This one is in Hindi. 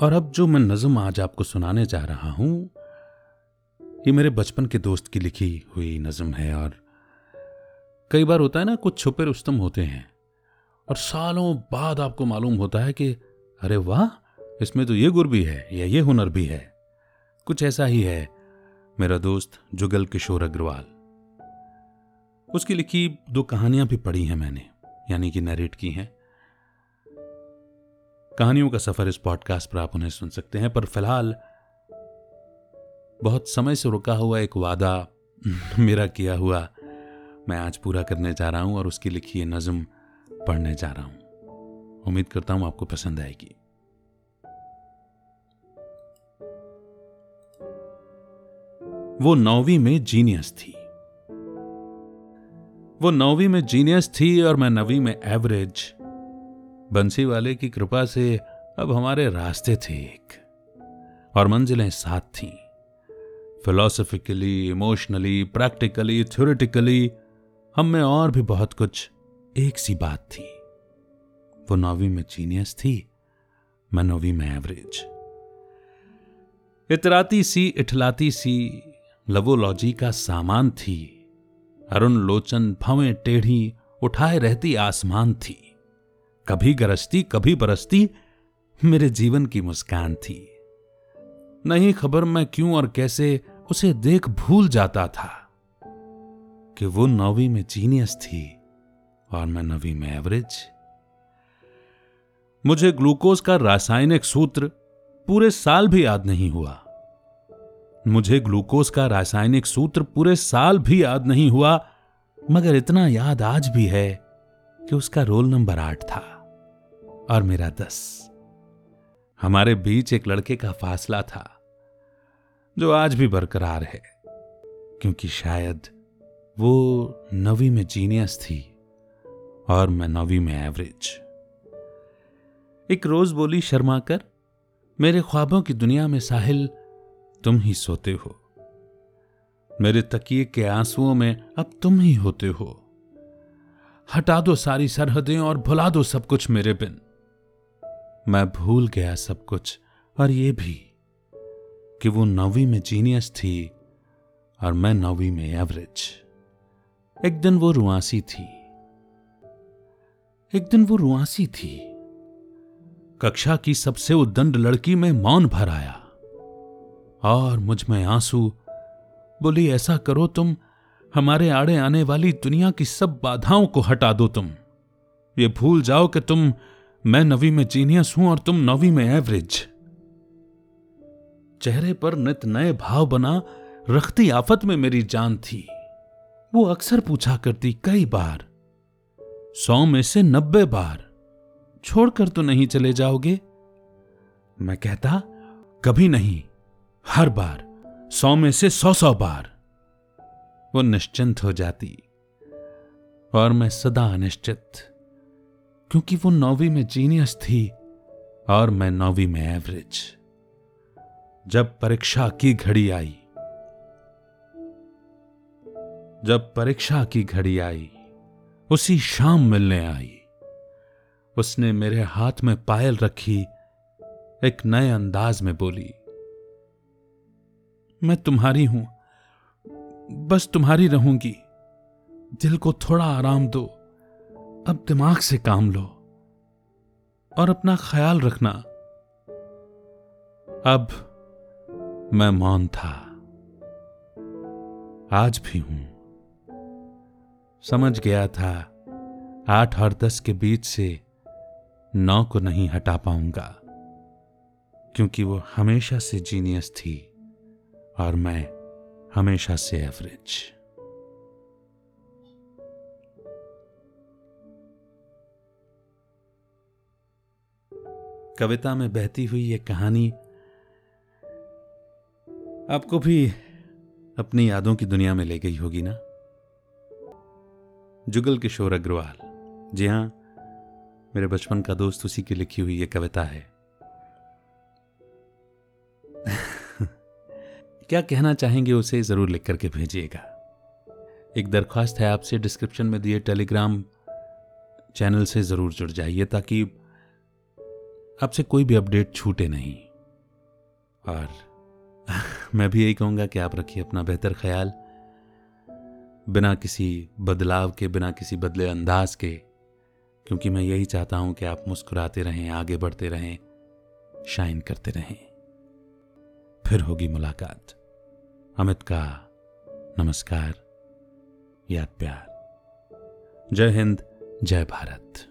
और अब जो मैं नज्म आज आपको सुनाने जा रहा हूँ, ये मेरे बचपन के दोस्त की लिखी हुई नज्म है और कई बार होता है ना, कुछ छुपे रुस्तम होते हैं और सालों बाद आपको मालूम होता है कि, अरे वाह, इसमें तो ये गुर भी है, या ये हुनर भी है। कुछ ऐसा ही है मेरा दोस्त जुगल किशोर अग्रवाल। उसकी लिखी दो कहानियाँ भी पढ़ी हैं मैंने, यानी कि नरेट की हैं। कहानियों का सफ़र इस पॉडकास्ट पर आप उन्हें सुन सकते हैं, पर फ़िलहाल बहुत समय से रुका हुआ एक वादा मेरा किया हुआ मैं आज पूरा करने जा रहा हूँ और उसकी लिखी नज्म पढ़ने जा रहा हूँ। उम्मीद करता हूँ आपको पसंद आएगी। वो नौवीं में जीनियस थी। वो नौवीं में जीनियस थी और मैं नवी में एवरेज बंसी वाले की कृपा से अब हमारे रास्ते थे एक, और मंजिलें साथ थीं। फिलोसफिकली इमोशनली प्रैक्टिकली थ्योरेटिकली हम में और भी बहुत कुछ एक सी बात थी। वो नौवीं में जीनियस थी, मैं नौवीं में एवरेज इतराती सी, इठलाती सी, लवोलॉजी का सामान थी। अरुण लोचन, भवें टेढ़ी, उठाए रहती आसमान थी। कभी गरजती, कभी बरसती, मेरे जीवन की मुस्कान थी। नहीं खबर मैं क्यों और कैसे उसे देख भूल जाता था कि वो नौवीं में जीनियस थी और मैं नवी में एवरेज मुझे ग्लूकोज का रासायनिक सूत्र पूरे साल भी याद नहीं हुआ। मुझे ग्लूकोज का रासायनिक सूत्र पूरे साल भी याद नहीं हुआ, मगर इतना याद आज भी है कि उसका रोल नंबर आठ था। और मेरा दस। हमारे बीच एक लड़के का फासला था, जो आज भी बरकरार है, क्योंकि शायद वो नवी में जीनियस थी और मैं नवी में एवरेज। एक रोज बोली शर्मा कर मेरे ख्वाबों की दुनिया में साहिल, तुम ही सोते हो। मेरे तकिए के आंसुओं में अब तुम ही होते हो। हटा दो सारी सरहदें और भुला दो सब कुछ मेरे बिन। मैं भूल गया सब कुछ, और ये भी कि वो नौवीं में जीनियस थी और मैं नौवीं में एवरेज एक दिन वो रुआसी थी। एक दिन वो रुआसी थी। कक्षा की सबसे उद्दंड लड़की में मौन भर आया। और मुझमें आँसू, बोली, ऐसा करो तुम, हमारे आड़े आने वाली दुनिया की सब बाधाओं को हटा दो तुम। ये भूल जाओ कि तुम मैं नवी में जीनियस हूँ और तुम नवी में एवरेज चेहरे पर नित नए भाव बना, रखती आफत में मेरी जान थी। वो अक्सर पूछा करती कई बार, सौ में से नब्बे बार, छोड़कर तो नहीं चले जाओगे? मैं कहता, कभी नहीं, हर बार, सौ में से सौ सौ बार। वो निश्चिंत हो जाती, और मैं सदा अनिश्चित क्योंकि वो नौवीं में जीनियस थी और मैं नौवीं में एवरेज जब परीक्षा की घड़ी आई, जब परीक्षा की घड़ी आई, उसी शाम मिलने आई, उसने मेरे हाथ में पायल रखी, एक नए अंदाज में बोली, मैं तुम्हारी हूँ, बस तुम्हारी रहूँगी, दिल को थोड़ा आराम दो। अब दिमाग से काम लो और अपना ख्याल रखना। अब मैं मौन था। आज भी हूँ। समझ गया था, आठ और दस के बीच से नौ को नहीं हटा पाऊँगा, क्योंकि वो हमेशा से जीनियस थी और मैं हमेशा से एवरेज। कविता में बहती हुई ये कहानी आपको भी अपनी यादों की दुनिया में ले गई होगी ना? जुगल किशोर अग्रवाल। जी हाँ, मेरे बचपन का दोस्त उसी की लिखी हुई ये कविता है। क्या कहना चाहेंगे उसे ज़रूर लिख करके भेजिएगा। एक दरख्वास्त है आपसे, डिस्क्रिप्शन में दिए टेलीग्राम चैनल से ज़रूर जुड़ जाइए ताकि आपसे कोई भी अपडेट छूटे नहीं। और मैं भी यही कहूँगा कि आप रखिए अपना बेहतर ख्याल। बिना किसी बदलाव के, बिना किसी बदले अंदाज के, क्योंकि मैं यही चाहता हूँ कि आप मुस्कुराते रहें, आगे बढ़ते रहें, शाइन करते रहें। फिर होगी मुलाकात। अमित का नमस्कार, याद प्यार। जय हिंद, जय भारत।